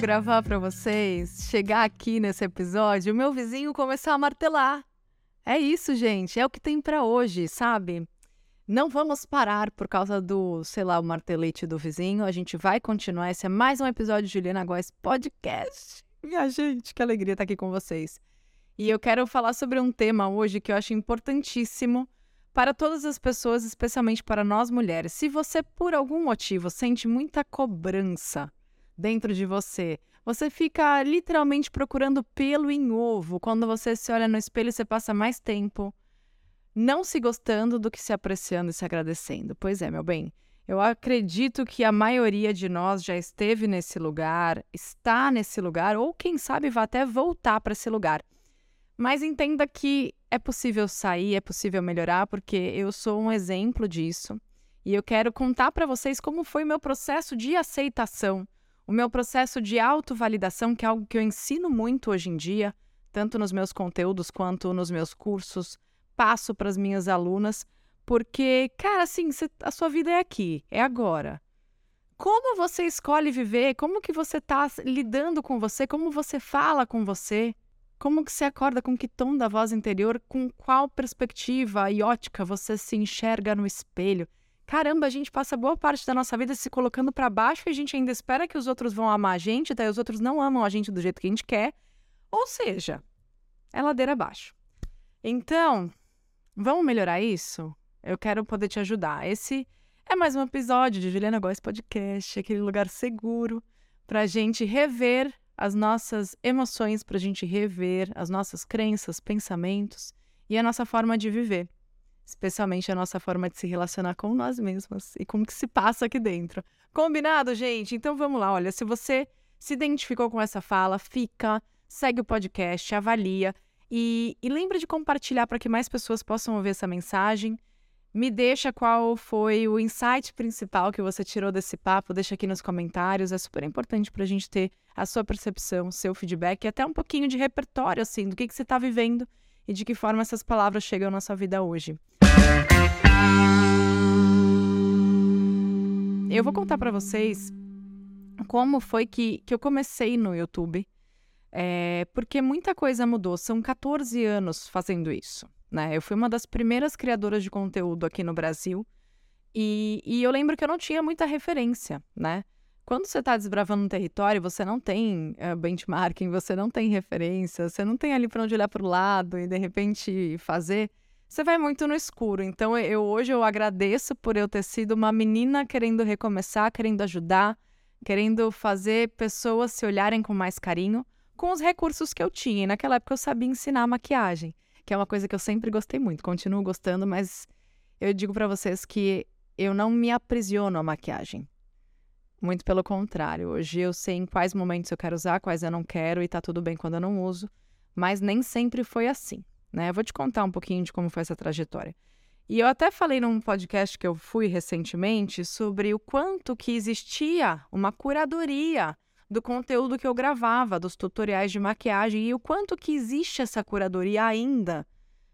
gravar para vocês, chegar aqui nesse episódio, o meu vizinho começou a martelar. É isso, gente, é o que tem para hoje, sabe? Não vamos parar por causa do, sei lá, o martelete do vizinho. A gente vai continuar. Esse é mais um episódio de Juliana Góes Podcast. Minha gente, que alegria estar aqui com vocês. E eu quero falar sobre um tema hoje que eu acho importantíssimo para todas as pessoas, especialmente para nós mulheres. Se você, por algum motivo, sente muita cobrança dentro de você, você fica literalmente procurando pelo em ovo. Quando você se olha no espelho, você passa mais tempo não se gostando do que se apreciando e se agradecendo. Pois é, meu bem. Eu acredito que a maioria de nós já esteve nesse lugar, está nesse lugar, ou quem sabe vai até voltar para esse lugar. Mas entenda que é possível sair, é possível melhorar, porque eu sou um exemplo disso. E eu quero contar para vocês como foi o meu processo de aceitação, o meu processo de autovalidação, que é algo que eu ensino muito hoje em dia, tanto nos meus conteúdos quanto nos meus cursos, passo para as minhas alunas, porque, cara, assim, cê, a sua vida é aqui, é agora. Como você escolhe viver? Como que você está lidando com você? Como você fala com você? Como que você acorda com que tom da voz interior, com qual perspectiva e ótica você se enxerga no espelho? Caramba, a gente passa boa parte da nossa vida se colocando para baixo e a gente ainda espera que os outros vão amar a gente, daí os outros não amam a gente do jeito que a gente quer. Ou seja, é ladeira abaixo. Então, vamos melhorar isso? Eu quero poder te ajudar. Esse é mais um episódio de Juliana Góes Podcast, aquele lugar seguro para a gente rever as nossas emoções, para a gente rever as nossas crenças, pensamentos e a nossa forma de viver, especialmente a nossa forma de se relacionar com nós mesmas e como que se passa aqui dentro. Combinado, gente? Então vamos lá. Olha, se você se identificou com essa fala, fica, segue o podcast, avalia e, e lembra de compartilhar para que mais pessoas possam ouvir essa mensagem. Me deixa qual foi o insight principal que você tirou desse papo, deixa aqui nos comentários. É super importante para a gente ter a sua percepção, seu feedback e até um pouquinho de repertório, assim, do que, que você está vivendo e de que forma essas palavras chegam na sua vida hoje. Eu vou contar para vocês como foi que, que eu comecei no YouTube, é, porque muita coisa mudou. São 14 anos fazendo isso né? Eu fui uma das primeiras criadoras de conteúdo aqui no Brasil e, e eu lembro que eu não tinha muita referência, né? Quando você está desbravando um território, você não tem uh, benchmarking, você não tem referência, você não tem ali para onde olhar para o lado e de repente fazer. Você vai muito no escuro. Então, eu hoje eu agradeço por eu ter sido uma menina querendo recomeçar, querendo ajudar, querendo fazer pessoas se olharem com mais carinho, com os recursos que eu tinha. E naquela época eu sabia ensinar maquiagem que é uma coisa que eu sempre gostei muito, continuo gostando, mas eu digo para vocês que eu não me aprisiono à maquiagem. Muito pelo contrário, hoje eu sei em quais momentos eu quero usar, quais eu não quero e tá tudo bem quando eu não uso, mas nem sempre foi assim, né? Eu vou te contar um pouquinho de como foi essa trajetória. E eu até falei num podcast que eu fui recentemente sobre o quanto que existia uma curadoria do conteúdo que eu gravava, dos tutoriais de maquiagem e o quanto que existe essa curadoria ainda.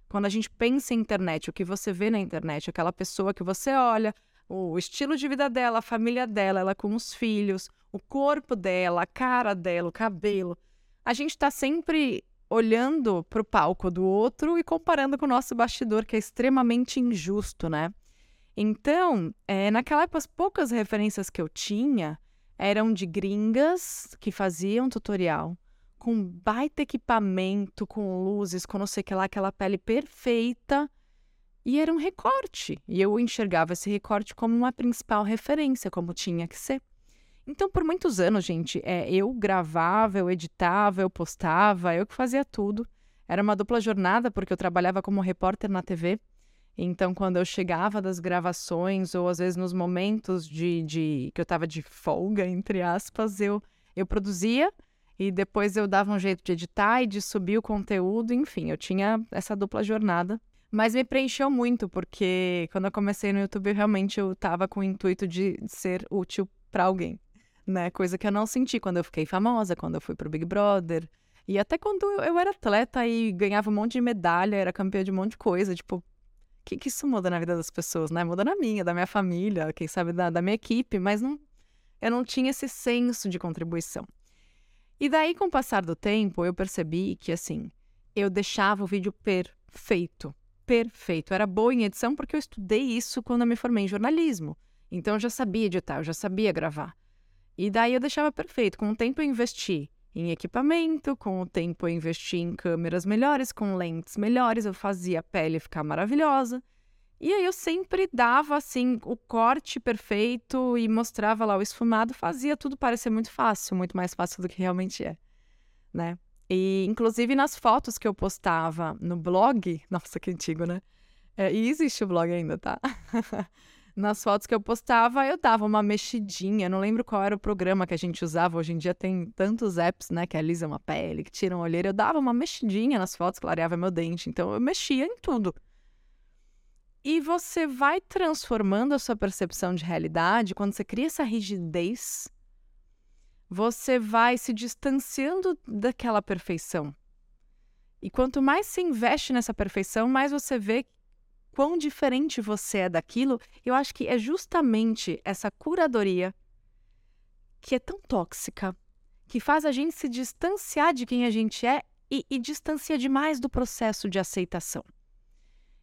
Quando a gente pensa em internet, o que você vê na internet, aquela pessoa que você olha, o estilo de vida dela, a família dela, ela com os filhos, o corpo dela, a cara dela, o cabelo. A gente está sempre olhando para o palco do outro e comparando com o nosso bastidor, que é extremamente injusto, né? Então, é, naquela época, as poucas referências que eu tinha, eram de gringas que faziam tutorial com baita equipamento, com luzes, com não sei o que lá, aquela pele perfeita. E era um recorte. E eu enxergava esse recorte como uma principal referência, como tinha que ser. Então, por muitos anos, gente, é, eu gravava, eu editava, eu postava, eu que fazia tudo. Era uma dupla jornada, porque eu trabalhava como repórter na TV. Então, quando eu chegava das gravações, ou às vezes nos momentos de, de que eu estava de folga, entre aspas, eu, eu produzia e depois eu dava um jeito de editar e de subir o conteúdo, enfim, eu tinha essa dupla jornada. Mas me preencheu muito, porque quando eu comecei no YouTube, realmente eu estava com o intuito de ser útil para alguém, né? Coisa que eu não senti quando eu fiquei famosa, quando eu fui pro Big Brother. E até quando eu era atleta e ganhava um monte de medalha, era campeã de um monte de coisa, tipo, que, que isso muda na vida das pessoas, né? Muda na minha, da minha família, quem sabe da, da minha equipe, mas não, eu não tinha esse senso de contribuição. E daí, com o passar do tempo, eu percebi que, assim, eu deixava o vídeo perfeito. Perfeito. Era boa em edição porque eu estudei isso quando eu me formei em jornalismo. Então, eu já sabia editar, eu já sabia gravar. E daí, eu deixava perfeito. Com o tempo, eu investi em equipamento, com o tempo, eu investi em câmeras melhores, com lentes melhores, eu fazia a pele ficar maravilhosa. E aí eu sempre dava assim o corte perfeito e mostrava lá o esfumado, fazia tudo parecer muito fácil, muito mais fácil do que realmente é, né? E inclusive nas fotos que eu postava no blog, nossa que antigo, né? É, e existe o blog ainda, tá? nas fotos que eu postava, eu dava uma mexidinha. Não lembro qual era o programa que a gente usava. Hoje em dia tem tantos apps, né, que alisam a pele, que tiram a olheira. Eu dava uma mexidinha nas fotos, clareava meu dente. Então eu mexia em tudo. E você vai transformando a sua percepção de realidade quando você cria essa rigidez. Você vai se distanciando daquela perfeição. E quanto mais se investe nessa perfeição, mais você vê quão diferente você é daquilo. Eu acho que é justamente essa curadoria que é tão tóxica, que faz a gente se distanciar de quem a gente é e, e distancia demais do processo de aceitação.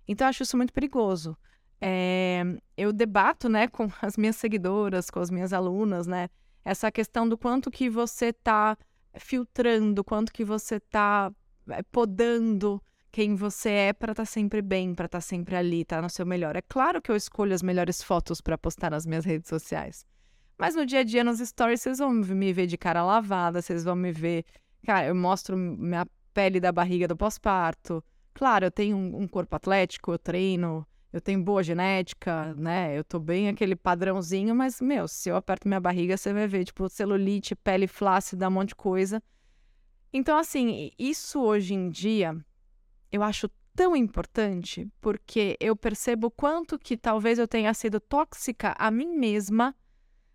Então, eu acho isso muito perigoso. É, eu debato, né, com as minhas seguidoras, com as minhas alunas, né, essa questão do quanto que você está filtrando, quanto que você está eh, podando quem você é para estar tá sempre bem, para estar tá sempre ali, estar tá no seu melhor. É claro que eu escolho as melhores fotos para postar nas minhas redes sociais. Mas no dia a dia, nos stories, vocês vão me ver de cara lavada, vocês vão me ver. Cara, eu mostro minha pele da barriga do pós-parto. Claro, eu tenho um, um, corpo atlético, eu treino, eu tenho boa genética, né? Eu tô bem aquele padrãozinho, mas, meu, se eu aperto minha barriga, você vai ver, tipo, celulite, pele flácida, um monte de coisa. Então, assim, isso hoje em dia eu acho tão importante porque eu percebo quanto que talvez eu tenha sido tóxica a mim mesma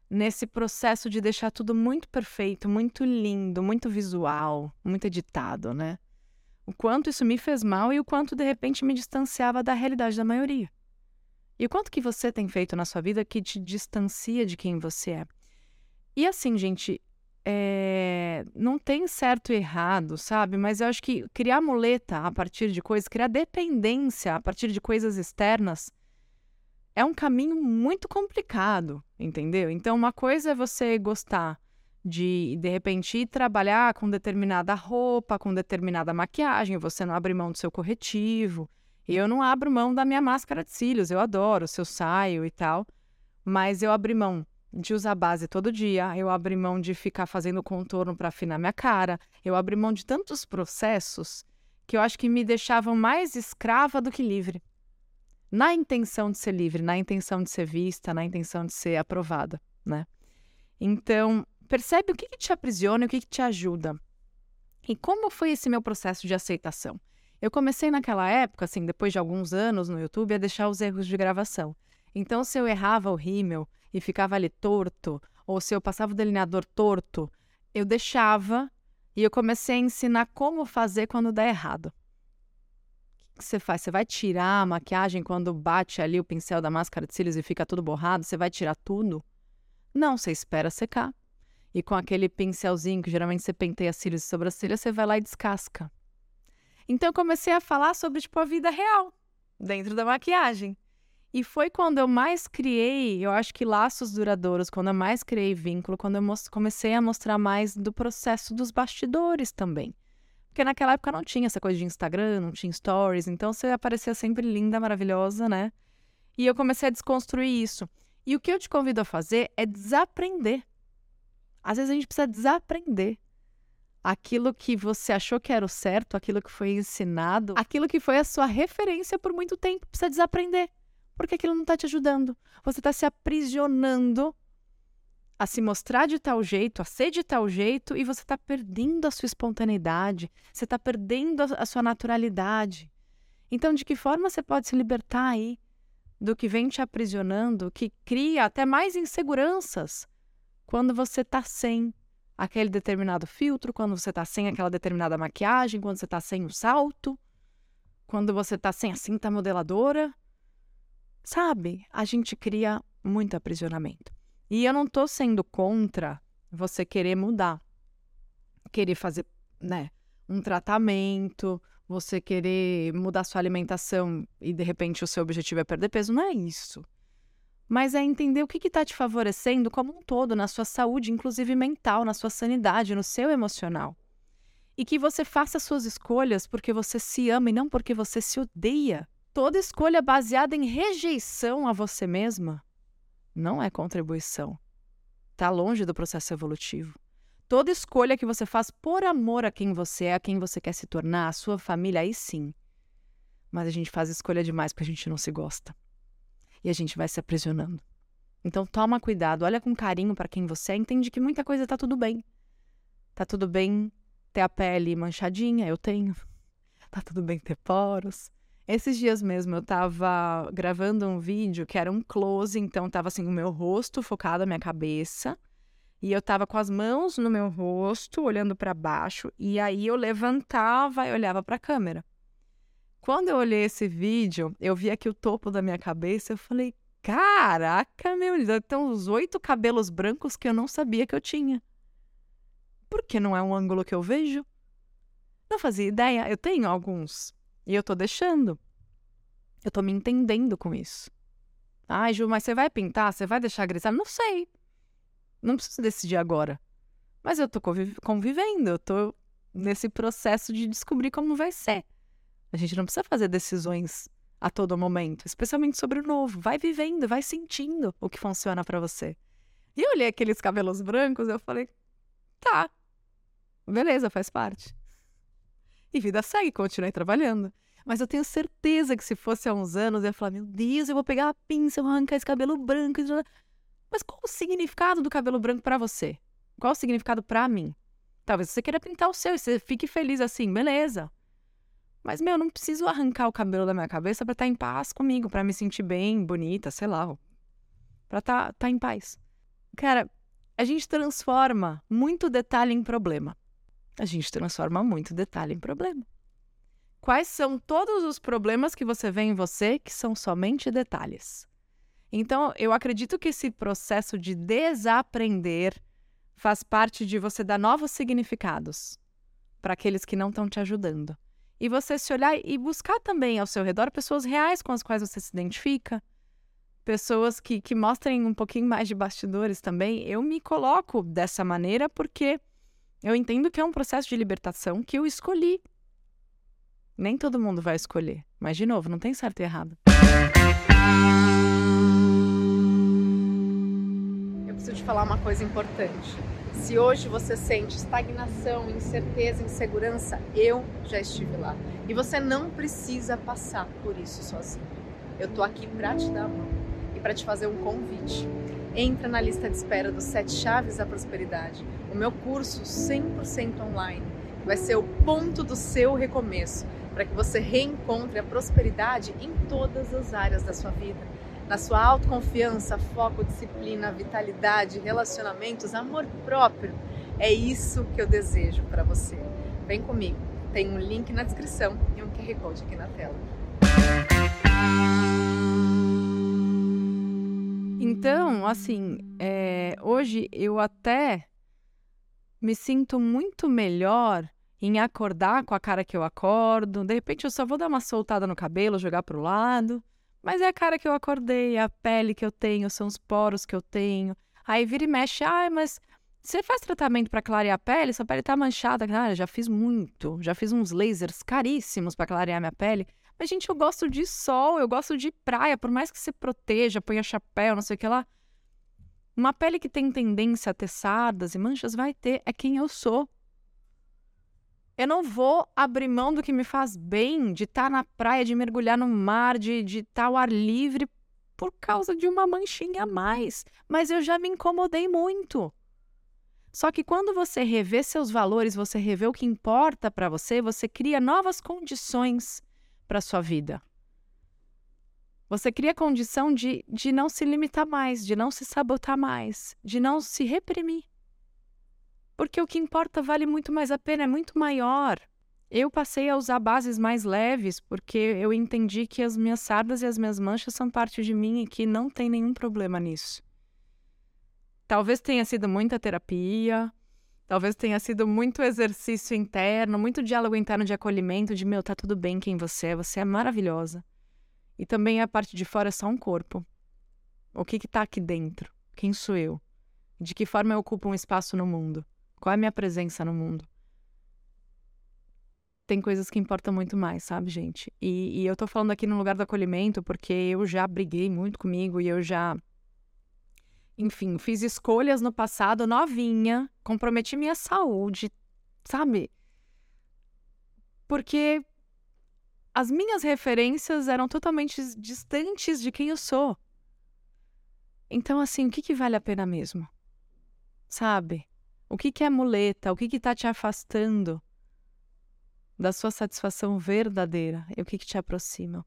nesse processo de deixar tudo muito perfeito, muito lindo, muito visual, muito editado, né? O quanto isso me fez mal e o quanto de repente me distanciava da realidade da maioria. E o quanto que você tem feito na sua vida que te distancia de quem você é. E assim, gente, é... não tem certo e errado, sabe? Mas eu acho que criar muleta a partir de coisas, criar dependência a partir de coisas externas, é um caminho muito complicado, entendeu? Então, uma coisa é você gostar de de repente trabalhar com determinada roupa, com determinada maquiagem, você não abre mão do seu corretivo. Eu não abro mão da minha máscara de cílios, eu adoro, se eu saio e tal, mas eu abri mão de usar base todo dia, eu abri mão de ficar fazendo contorno para afinar minha cara, eu abri mão de tantos processos que eu acho que me deixavam mais escrava do que livre. Na intenção de ser livre, na intenção de ser vista, na intenção de ser aprovada, né? Então, Percebe o que, que te aprisiona e o que, que te ajuda. E como foi esse meu processo de aceitação? Eu comecei naquela época, assim, depois de alguns anos no YouTube, a deixar os erros de gravação. Então, se eu errava o rímel e ficava ali torto, ou se eu passava o delineador torto, eu deixava e eu comecei a ensinar como fazer quando dá errado. O que você faz? Você vai tirar a maquiagem quando bate ali o pincel da máscara de cílios e fica tudo borrado? Você vai tirar tudo? Não, você espera secar e com aquele pincelzinho que geralmente você penteia cílios e sobrancelha, você vai lá e descasca. Então eu comecei a falar sobre tipo a vida real dentro da maquiagem. E foi quando eu mais criei, eu acho que laços duradouros, quando eu mais criei vínculo, quando eu comecei a mostrar mais do processo dos bastidores também. Porque naquela época não tinha essa coisa de Instagram, não tinha stories, então você aparecia sempre linda, maravilhosa, né? E eu comecei a desconstruir isso. E o que eu te convido a fazer é desaprender às vezes a gente precisa desaprender aquilo que você achou que era o certo, aquilo que foi ensinado, aquilo que foi a sua referência por muito tempo. Precisa desaprender, porque aquilo não está te ajudando. Você está se aprisionando a se mostrar de tal jeito, a ser de tal jeito, e você está perdendo a sua espontaneidade, você está perdendo a sua naturalidade. Então, de que forma você pode se libertar aí do que vem te aprisionando, que cria até mais inseguranças? Quando você está sem aquele determinado filtro, quando você está sem aquela determinada maquiagem, quando você está sem o salto, quando você está sem a cinta modeladora. Sabe, a gente cria muito aprisionamento. E eu não estou sendo contra você querer mudar. querer fazer, né, um tratamento, você querer mudar sua alimentação e de repente o seu objetivo é perder peso, não é isso. Mas é entender o que está te favorecendo como um todo na sua saúde, inclusive mental, na sua sanidade, no seu emocional. E que você faça suas escolhas porque você se ama e não porque você se odeia. Toda escolha baseada em rejeição a você mesma não é contribuição. Está longe do processo evolutivo. Toda escolha que você faz por amor a quem você é, a quem você quer se tornar, a sua família, aí sim. Mas a gente faz escolha demais porque a gente não se gosta. E a gente vai se aprisionando. Então toma cuidado, olha com carinho para quem você é, entende que muita coisa tá tudo bem. Tá tudo bem ter a pele manchadinha, eu tenho. Tá tudo bem ter poros. Esses dias mesmo eu tava gravando um vídeo que era um close, então tava assim o meu rosto focado na minha cabeça e eu tava com as mãos no meu rosto, olhando para baixo, e aí eu levantava e olhava para a câmera. Quando eu olhei esse vídeo, eu vi aqui o topo da minha cabeça, eu falei: "Caraca, meu, tem uns oito cabelos brancos que eu não sabia que eu tinha". Porque não é um ângulo que eu vejo? Não fazia ideia. Eu tenho alguns e eu tô deixando. Eu tô me entendendo com isso. Ai, Ju, mas você vai pintar? Você vai deixar grisalho? Não sei. Não preciso decidir agora. Mas eu tô convivendo, eu tô nesse processo de descobrir como vai ser. A gente não precisa fazer decisões a todo momento, especialmente sobre o novo. Vai vivendo, vai sentindo o que funciona para você. E eu olhei aqueles cabelos brancos, eu falei, tá, beleza, faz parte. E vida segue, continuei trabalhando. Mas eu tenho certeza que se fosse há uns anos, eu ia falar, meu Deus, eu vou pegar a pinça, eu vou arrancar esse cabelo branco. Mas qual o significado do cabelo branco para você? Qual o significado para mim? Talvez você queira pintar o seu e você fique feliz assim, beleza. Mas, meu, eu não preciso arrancar o cabelo da minha cabeça para estar tá em paz comigo, para me sentir bem, bonita, sei lá. Pra estar tá, tá em paz. Cara, a gente transforma muito detalhe em problema. A gente transforma muito detalhe em problema. Quais são todos os problemas que você vê em você que são somente detalhes? Então, eu acredito que esse processo de desaprender faz parte de você dar novos significados para aqueles que não estão te ajudando. E você se olhar e buscar também ao seu redor pessoas reais com as quais você se identifica, pessoas que, que mostrem um pouquinho mais de bastidores também. Eu me coloco dessa maneira porque eu entendo que é um processo de libertação que eu escolhi. Nem todo mundo vai escolher, mas de novo, não tem certo e errado. preciso te falar uma coisa importante. Se hoje você sente estagnação, incerteza, insegurança, eu já estive lá. E você não precisa passar por isso sozinho. Eu tô aqui para te dar a mão e para te fazer um convite. Entra na lista de espera dos Sete Chaves da Prosperidade, o meu curso 100% online. Vai ser o ponto do seu recomeço, para que você reencontre a prosperidade em todas as áreas da sua vida na sua autoconfiança, foco, disciplina, vitalidade, relacionamentos, amor próprio. É isso que eu desejo para você. Vem comigo. Tem um link na descrição e um QR Code aqui na tela. Então, assim, é, hoje eu até me sinto muito melhor em acordar com a cara que eu acordo. De repente, eu só vou dar uma soltada no cabelo, jogar para o lado. Mas é a cara que eu acordei, é a pele que eu tenho, são os poros que eu tenho. Aí vira e mexe, ai, mas você faz tratamento para clarear a pele? Sua pele tá manchada. Cara, já fiz muito. Já fiz uns lasers caríssimos para clarear minha pele. Mas, gente, eu gosto de sol, eu gosto de praia. Por mais que você proteja, ponha chapéu, não sei o que lá. Uma pele que tem tendência a ter sardas e manchas vai ter. É quem eu sou. Eu não vou abrir mão do que me faz bem, de estar tá na praia, de mergulhar no mar, de estar tá ao ar livre por causa de uma manchinha a mais. Mas eu já me incomodei muito. Só que quando você revê seus valores, você revê o que importa para você, você cria novas condições para sua vida. Você cria condição de, de não se limitar mais, de não se sabotar mais, de não se reprimir. Porque o que importa vale muito mais a pena, é muito maior. Eu passei a usar bases mais leves porque eu entendi que as minhas sardas e as minhas manchas são parte de mim e que não tem nenhum problema nisso. Talvez tenha sido muita terapia, Talvez tenha sido muito exercício interno, muito diálogo interno de acolhimento, de meu, tá tudo bem quem você é, você é maravilhosa. E também a parte de fora é só um corpo. O que que tá aqui dentro? Quem sou eu? De que forma eu ocupo um espaço no mundo? Qual é a minha presença no mundo? Tem coisas que importam muito mais, sabe, gente? E, e eu tô falando aqui no lugar do acolhimento porque eu já briguei muito comigo e eu já enfim, fiz escolhas no passado novinha, comprometi minha saúde, sabe? Porque as minhas referências eram totalmente distantes de quem eu sou. Então, assim, o que, que vale a pena mesmo? Sabe? O que, que é muleta? O que está te afastando da sua satisfação verdadeira? E o que, que te aproxima?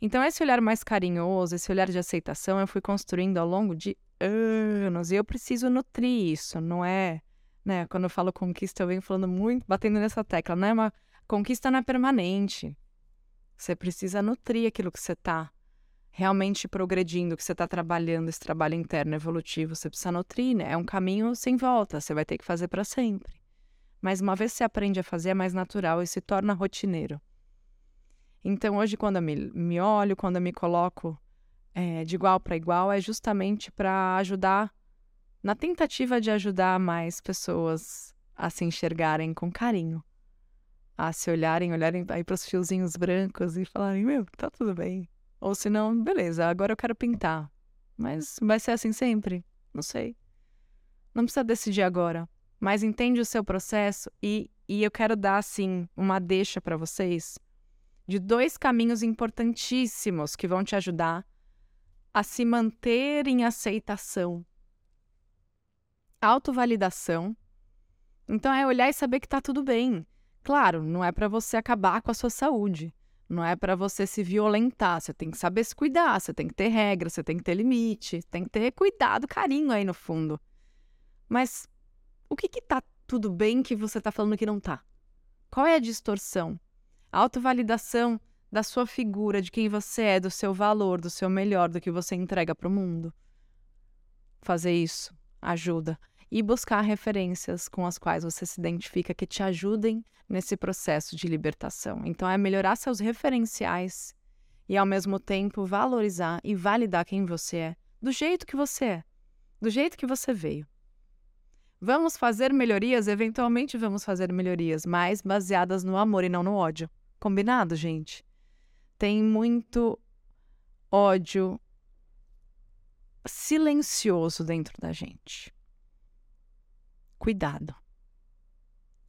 Então, esse olhar mais carinhoso, esse olhar de aceitação, eu fui construindo ao longo de anos. E eu preciso nutrir isso, não é. Né? Quando eu falo conquista, eu venho falando muito, batendo nessa tecla, não é uma. Conquista não é permanente. Você precisa nutrir aquilo que você está realmente progredindo, que você está trabalhando, esse trabalho interno evolutivo, você precisa nutrir, né? É um caminho sem volta, você vai ter que fazer para sempre. Mas uma vez você aprende a fazer, é mais natural e se torna rotineiro. Então, hoje, quando eu me, me olho, quando eu me coloco é, de igual para igual, é justamente para ajudar, na tentativa de ajudar mais pessoas a se enxergarem com carinho, a se olharem, olharem aí para os fiozinhos brancos e falarem: Meu, tá tudo bem. Ou se não, beleza, agora eu quero pintar. Mas vai ser assim sempre? Não sei. Não precisa decidir agora. Mas entende o seu processo e, e eu quero dar, assim, uma deixa para vocês de dois caminhos importantíssimos que vão te ajudar a se manter em aceitação. Autovalidação. Então é olhar e saber que está tudo bem. Claro, não é para você acabar com a sua saúde. Não é para você se violentar, você tem que saber se cuidar, você tem que ter regras, você tem que ter limite, tem que ter cuidado, carinho aí no fundo. Mas o que que tá tudo bem que você tá falando que não tá? Qual é a distorção? A autovalidação da sua figura, de quem você é, do seu valor, do seu melhor, do que você entrega para o mundo. Fazer isso ajuda. E buscar referências com as quais você se identifica que te ajudem nesse processo de libertação. Então, é melhorar seus referenciais e, ao mesmo tempo, valorizar e validar quem você é, do jeito que você é, do jeito que você veio. Vamos fazer melhorias? Eventualmente vamos fazer melhorias, mas baseadas no amor e não no ódio. Combinado, gente? Tem muito ódio silencioso dentro da gente. Cuidado.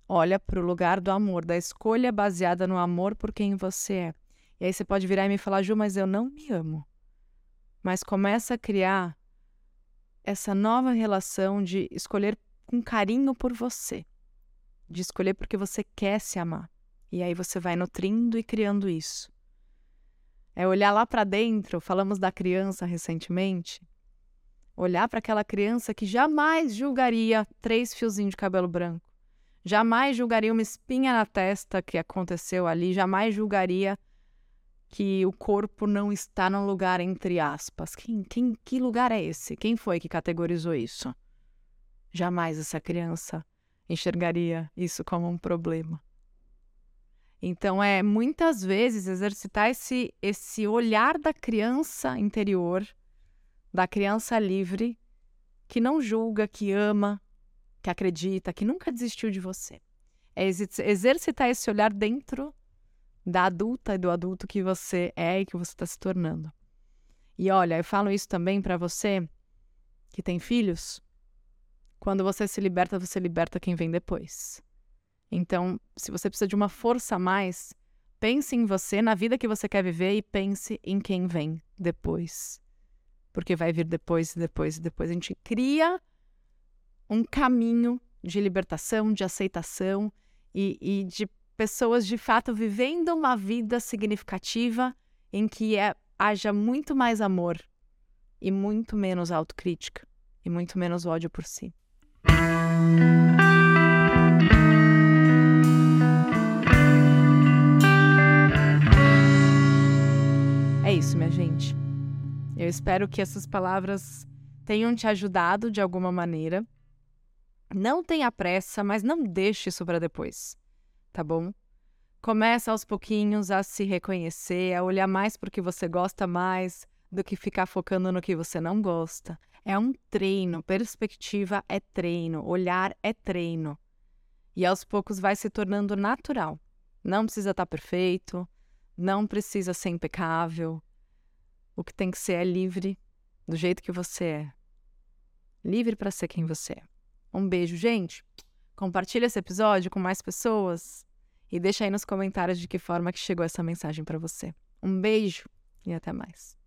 Olha para o lugar do amor, da escolha baseada no amor por quem você é. E aí você pode virar e me falar, Ju, mas eu não me amo. Mas começa a criar essa nova relação de escolher com carinho por você, de escolher porque você quer se amar. E aí você vai nutrindo e criando isso. É olhar lá para dentro, falamos da criança recentemente. Olhar para aquela criança que jamais julgaria três fiozinhos de cabelo branco jamais julgaria uma espinha na testa que aconteceu ali, jamais julgaria que o corpo não está num lugar entre aspas. Quem, quem, que lugar é esse? Quem foi que categorizou isso? Jamais essa criança enxergaria isso como um problema. Então é muitas vezes exercitar esse esse olhar da criança interior, da criança livre, que não julga, que ama, que acredita, que nunca desistiu de você. É exercitar esse olhar dentro da adulta e do adulto que você é e que você está se tornando. E olha, eu falo isso também para você que tem filhos. Quando você se liberta, você liberta quem vem depois. Então, se você precisa de uma força a mais, pense em você, na vida que você quer viver e pense em quem vem depois. Porque vai vir depois, depois, depois. A gente cria um caminho de libertação, de aceitação e, e de pessoas de fato vivendo uma vida significativa em que é, haja muito mais amor e muito menos autocrítica e muito menos ódio por si. É isso, minha gente. Eu espero que essas palavras tenham te ajudado de alguma maneira Não tenha pressa, mas não deixe isso para depois, tá bom? Começa aos pouquinhos a se reconhecer, a olhar mais porque você gosta mais do que ficar focando no que você não gosta. É um treino, perspectiva é treino, olhar é treino. E aos poucos vai se tornando natural. Não precisa estar tá perfeito, não precisa ser impecável. O que tem que ser é livre, do jeito que você é. Livre para ser quem você é. Um beijo, gente. Compartilha esse episódio com mais pessoas e deixa aí nos comentários de que forma que chegou essa mensagem para você. Um beijo e até mais.